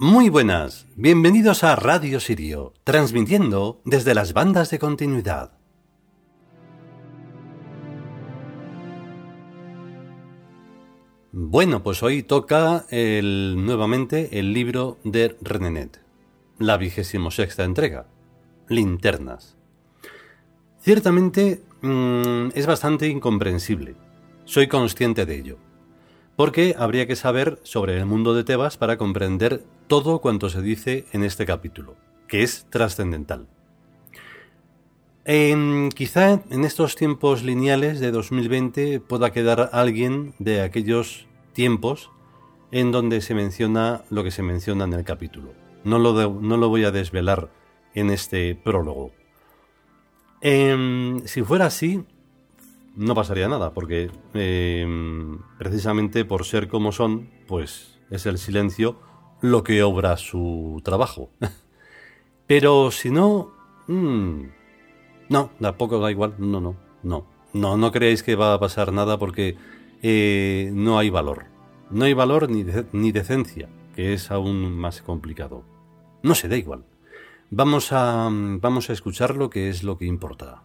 Muy buenas, bienvenidos a Radio Sirio, transmitiendo desde las bandas de continuidad. Bueno, pues hoy toca nuevamente el libro de Renenet, la vigésimo sexta entrega, Linternas. Ciertamente mm, es bastante incomprensible, soy consciente de ello, porque habría que saber sobre el mundo de Tebas para comprender todo cuanto se dice en este capítulo, que es trascendental. quizá en estos tiempos lineales de 2020 pueda quedar alguien de aquellos tiempos en donde se menciona lo que se menciona en el capítulo. No lo, no lo voy a desvelar en este prólogo. Em, si fuera así, no pasaría nada, porque em, precisamente por ser como son, pues es el silencio lo que obra su trabajo. Pero si no... Mm, no, tampoco da igual. No, no, no. No, no creáis que va a pasar nada porque eh, no hay valor. No hay valor ni, ni decencia, que es aún más complicado. No se da igual. Vamos a, vamos a escuchar lo que es lo que importa.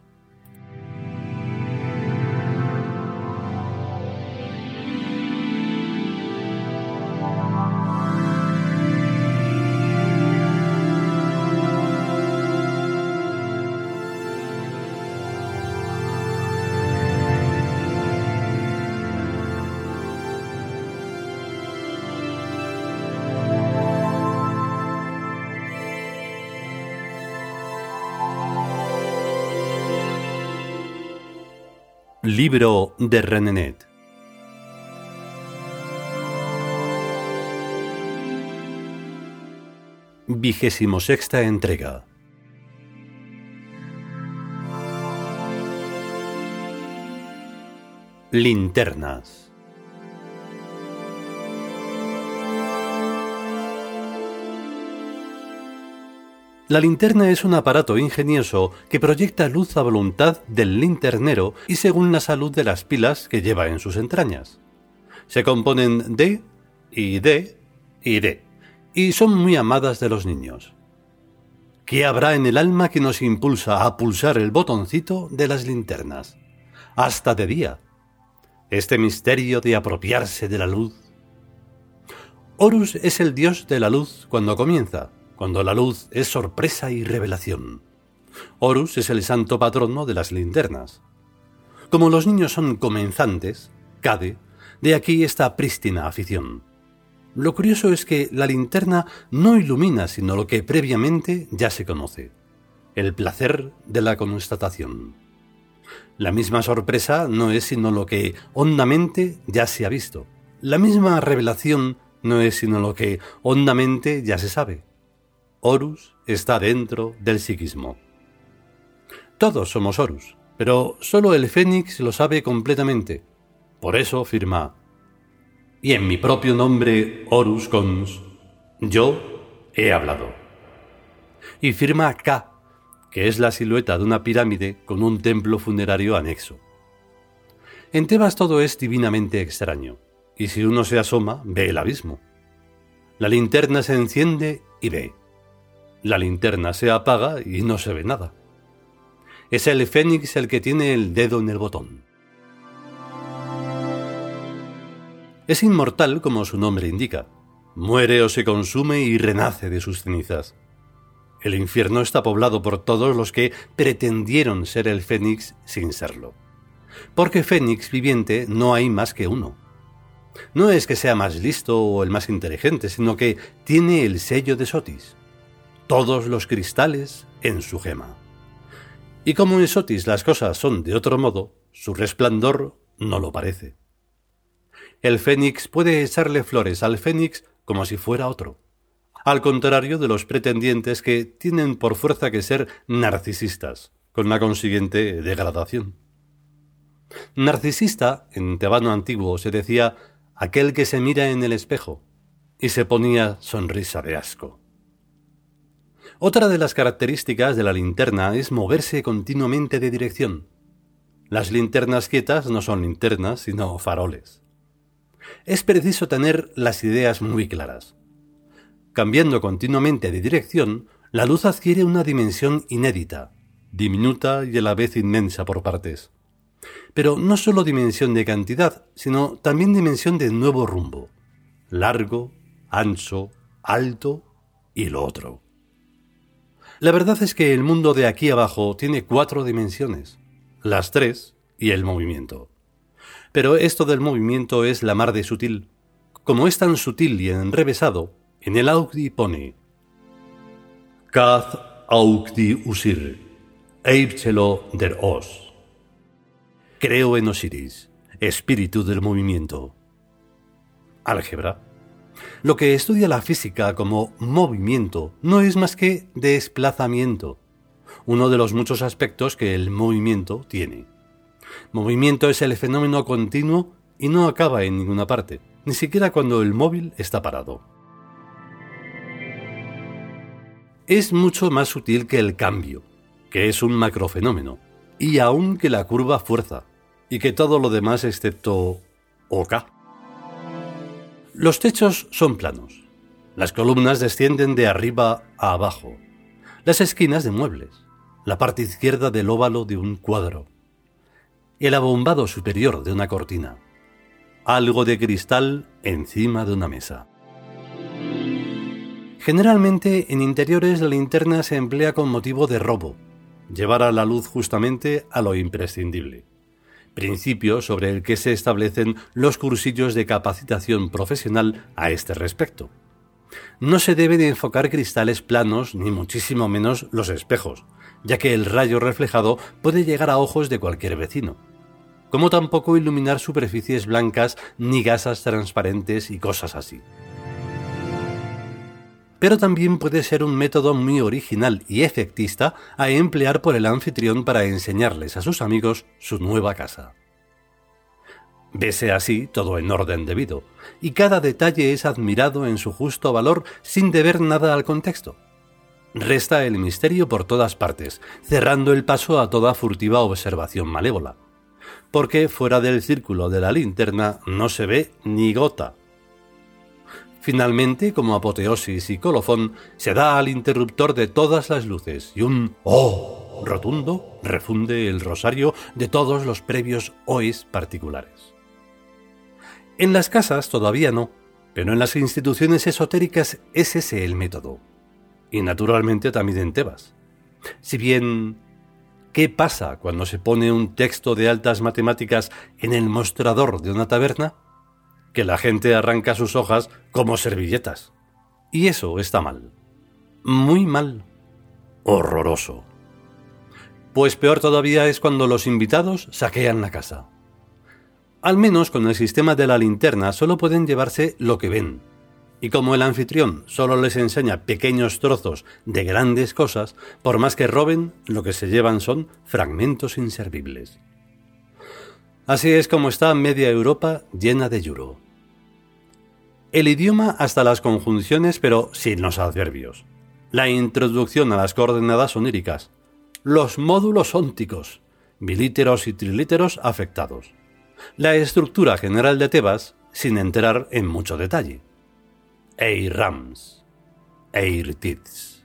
Libro de Renenet. Vigésimo sexta entrega. Linternas. La linterna es un aparato ingenioso que proyecta luz a voluntad del linternero y según la salud de las pilas que lleva en sus entrañas. Se componen de y de y de, y son muy amadas de los niños. ¿Qué habrá en el alma que nos impulsa a pulsar el botoncito de las linternas? Hasta de día. Este misterio de apropiarse de la luz. Horus es el dios de la luz cuando comienza, cuando la luz es sorpresa y revelación. Horus es el santo patrono de las linternas. Como los niños son comenzantes, Cade, de aquí esta prístina afición. Lo curioso es que la linterna no ilumina sino lo que previamente ya se conoce, el placer de la constatación. La misma sorpresa no es sino lo que hondamente ya se ha visto. La misma revelación no es sino lo que hondamente ya se sabe. Horus está dentro del psiquismo. Todos somos Horus, pero solo el Fénix lo sabe completamente. Por eso firma, y en mi propio nombre, Horus Cons, yo he hablado. Y firma K, que es la silueta de una pirámide con un templo funerario anexo. En Tebas todo es divinamente extraño, y si uno se asoma, ve el abismo. La linterna se enciende y ve. La linterna se apaga y no se ve nada. Es el fénix el que tiene el dedo en el botón. Es inmortal como su nombre indica. Muere o se consume y renace de sus cenizas. El infierno está poblado por todos los que pretendieron ser el fénix sin serlo. Porque fénix viviente no hay más que uno. No es que sea más listo o el más inteligente, sino que tiene el sello de Sotis todos los cristales en su gema. Y como en Sotis las cosas son de otro modo, su resplandor no lo parece. El fénix puede echarle flores al fénix como si fuera otro, al contrario de los pretendientes que tienen por fuerza que ser narcisistas, con la consiguiente degradación. Narcisista, en tebano antiguo, se decía aquel que se mira en el espejo y se ponía sonrisa de asco. Otra de las características de la linterna es moverse continuamente de dirección. Las linternas quietas no son linternas, sino faroles. Es preciso tener las ideas muy claras. cambiando continuamente de dirección, la luz adquiere una dimensión inédita, diminuta y a la vez inmensa por partes. Pero no solo dimensión de cantidad, sino también dimensión de nuevo rumbo, largo, ancho, alto y lo otro. La verdad es que el mundo de aquí abajo tiene cuatro dimensiones, las tres y el movimiento. Pero esto del movimiento es la mar de sutil. Como es tan sutil y enrevesado, en el Augdi pone Kaz Augdi Usir, Eibchelo der Os. Creo en Osiris, espíritu del movimiento. Álgebra lo que estudia la física como movimiento no es más que desplazamiento, uno de los muchos aspectos que el movimiento tiene. Movimiento es el fenómeno continuo y no acaba en ninguna parte, ni siquiera cuando el móvil está parado. Es mucho más sutil que el cambio, que es un macrofenómeno, y aún que la curva fuerza, y que todo lo demás excepto OK. Los techos son planos. Las columnas descienden de arriba a abajo. Las esquinas de muebles. La parte izquierda del óvalo de un cuadro. El abombado superior de una cortina. Algo de cristal encima de una mesa. Generalmente en interiores la linterna se emplea con motivo de robo, llevar a la luz justamente a lo imprescindible principio sobre el que se establecen los cursillos de capacitación profesional a este respecto. No se deben enfocar cristales planos ni muchísimo menos los espejos, ya que el rayo reflejado puede llegar a ojos de cualquier vecino, como tampoco iluminar superficies blancas ni gasas transparentes y cosas así. Pero también puede ser un método muy original y efectista a emplear por el anfitrión para enseñarles a sus amigos su nueva casa. Vese así todo en orden debido, y cada detalle es admirado en su justo valor sin deber nada al contexto. Resta el misterio por todas partes, cerrando el paso a toda furtiva observación malévola, porque fuera del círculo de la linterna no se ve ni gota Finalmente, como apoteosis y colofón, se da al interruptor de todas las luces y un ¡Oh! rotundo refunde el rosario de todos los previos OIs particulares. En las casas todavía no, pero en las instituciones esotéricas es ese el método. Y naturalmente también en Tebas. Si bien, ¿qué pasa cuando se pone un texto de altas matemáticas en el mostrador de una taberna? Que la gente arranca sus hojas como servilletas. Y eso está mal. Muy mal. Horroroso. Pues peor todavía es cuando los invitados saquean la casa. Al menos con el sistema de la linterna solo pueden llevarse lo que ven. Y como el anfitrión solo les enseña pequeños trozos de grandes cosas, por más que roben, lo que se llevan son fragmentos inservibles. Así es como está media Europa llena de yuro. El idioma hasta las conjunciones pero sin los adverbios. La introducción a las coordenadas oníricas. Los módulos ónticos, bilíteros y trilíteros afectados. La estructura general de Tebas sin entrar en mucho detalle. Eirams. Eirtids.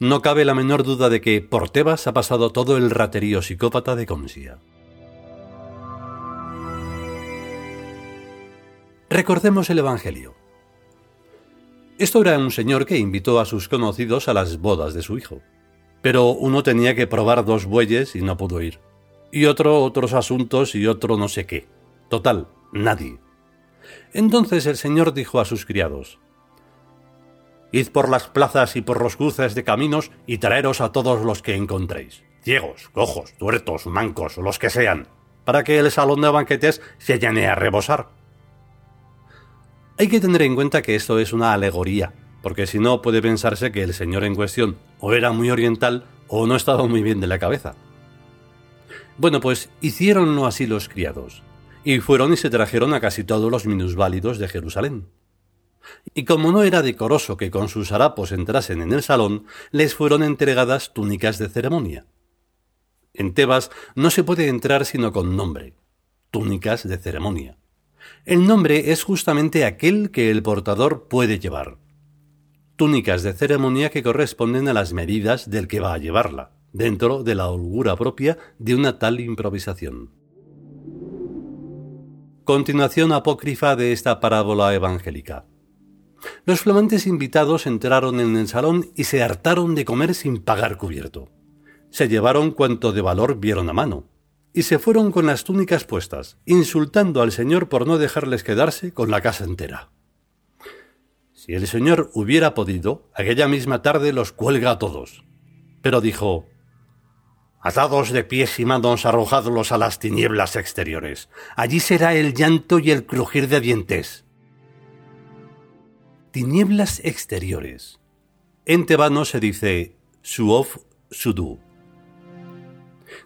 No cabe la menor duda de que por Tebas ha pasado todo el raterío psicópata de Consia. Recordemos el Evangelio. Esto era un señor que invitó a sus conocidos a las bodas de su hijo. Pero uno tenía que probar dos bueyes y no pudo ir. Y otro otros asuntos y otro no sé qué. Total, nadie. Entonces el señor dijo a sus criados, Id por las plazas y por los cruces de caminos y traeros a todos los que encontréis, ciegos, cojos, tuertos, mancos, los que sean, para que el salón de banquetes se llene a rebosar hay que tener en cuenta que esto es una alegoría, porque si no puede pensarse que el señor en cuestión o era muy oriental o no estaba muy bien de la cabeza. Bueno, pues hicieronlo así los criados, y fueron y se trajeron a casi todos los minusválidos de Jerusalén. Y como no era decoroso que con sus harapos entrasen en el salón, les fueron entregadas túnicas de ceremonia. En Tebas no se puede entrar sino con nombre, túnicas de ceremonia. El nombre es justamente aquel que el portador puede llevar. túnicas de ceremonia que corresponden a las medidas del que va a llevarla, dentro de la holgura propia de una tal improvisación. Continuación apócrifa de esta parábola evangélica. Los flamantes invitados entraron en el salón y se hartaron de comer sin pagar cubierto. Se llevaron cuanto de valor vieron a mano, y se fueron con las túnicas puestas, insultando al Señor por no dejarles quedarse con la casa entera. Si el Señor hubiera podido, aquella misma tarde los cuelga a todos. Pero dijo, Atados de pies y manos, arrojadlos a las tinieblas exteriores. Allí será el llanto y el crujir de dientes. Tinieblas exteriores. En tebano se dice Suof Sudu.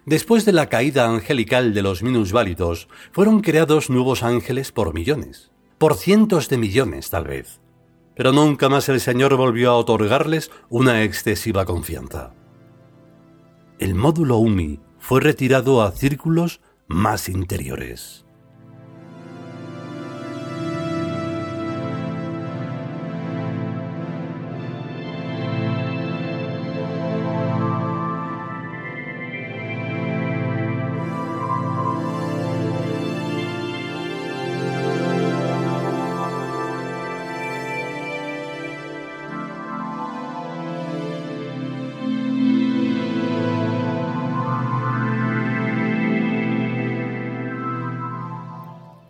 Después de la caída angelical de los minusválidos, fueron creados nuevos ángeles por millones, por cientos de millones tal vez. Pero nunca más el Señor volvió a otorgarles una excesiva confianza. El módulo UMI fue retirado a círculos más interiores.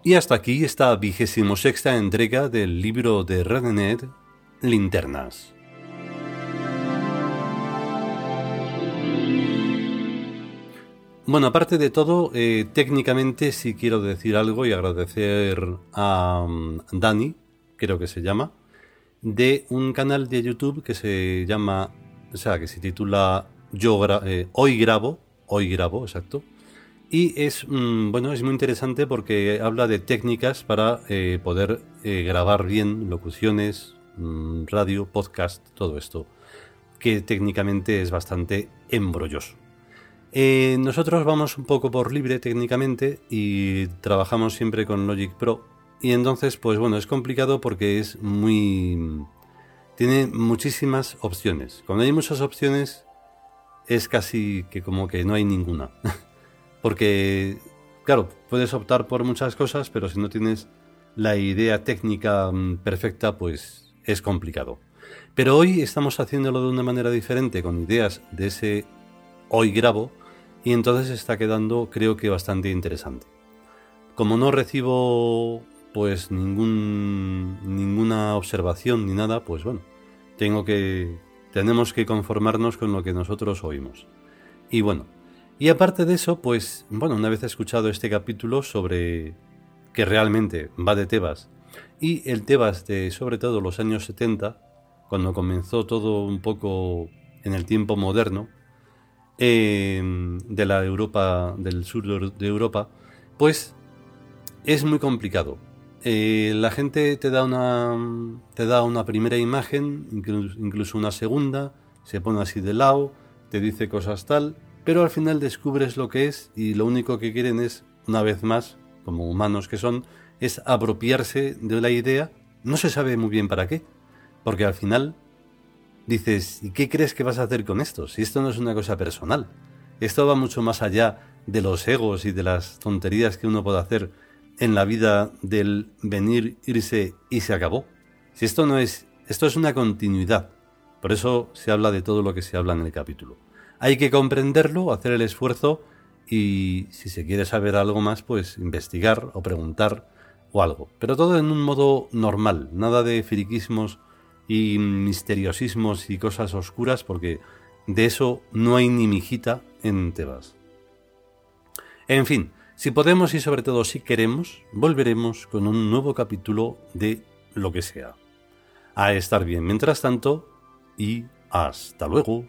Y hasta aquí esta vigésimo sexta entrega del libro de Redenet, Linternas. Bueno, aparte de todo, eh, técnicamente sí quiero decir algo y agradecer a um, Dani, creo que se llama, de un canal de YouTube que se llama, o sea, que se titula Yo eh, Hoy Grabo, Hoy Grabo, exacto, y es, mm, bueno, es muy interesante porque habla de técnicas para eh, poder eh, grabar bien locuciones, mm, radio, podcast, todo esto, que técnicamente es bastante embrolloso. Eh, nosotros vamos un poco por libre técnicamente y trabajamos siempre con Logic Pro. Y entonces, pues bueno, es complicado porque es muy... Tiene muchísimas opciones. Cuando hay muchas opciones, es casi que como que no hay ninguna. Porque, claro, puedes optar por muchas cosas, pero si no tienes la idea técnica mm, perfecta, pues es complicado. Pero hoy estamos haciéndolo de una manera diferente, con ideas de ese hoy grabo, y entonces está quedando, creo que, bastante interesante. Como no recibo pues ningún, ninguna observación ni nada, pues bueno, tengo que tenemos que conformarnos con lo que nosotros oímos. Y bueno, y aparte de eso, pues, bueno, una vez escuchado este capítulo sobre que realmente va de Tebas, y el Tebas de sobre todo los años 70, cuando comenzó todo un poco en el tiempo moderno, em, de la Europa, del sur de Europa, pues es muy complicado. Eh, la gente te da una te da una primera imagen, incluso una segunda, se pone así de lado, te dice cosas tal, pero al final descubres lo que es y lo único que quieren es, una vez más, como humanos que son, es apropiarse de la idea, no se sabe muy bien para qué, porque al final dices, ¿y qué crees que vas a hacer con esto? Si esto no es una cosa personal, esto va mucho más allá de los egos y de las tonterías que uno puede hacer en la vida del venir, irse y se acabó. Si esto no es, esto es una continuidad. Por eso se habla de todo lo que se habla en el capítulo. Hay que comprenderlo, hacer el esfuerzo y si se quiere saber algo más, pues investigar o preguntar o algo. Pero todo en un modo normal, nada de friquismos y misteriosismos y cosas oscuras, porque de eso no hay ni mijita en Tebas. En fin, si podemos y sobre todo si queremos, volveremos con un nuevo capítulo de lo que sea. A estar bien mientras tanto y hasta luego.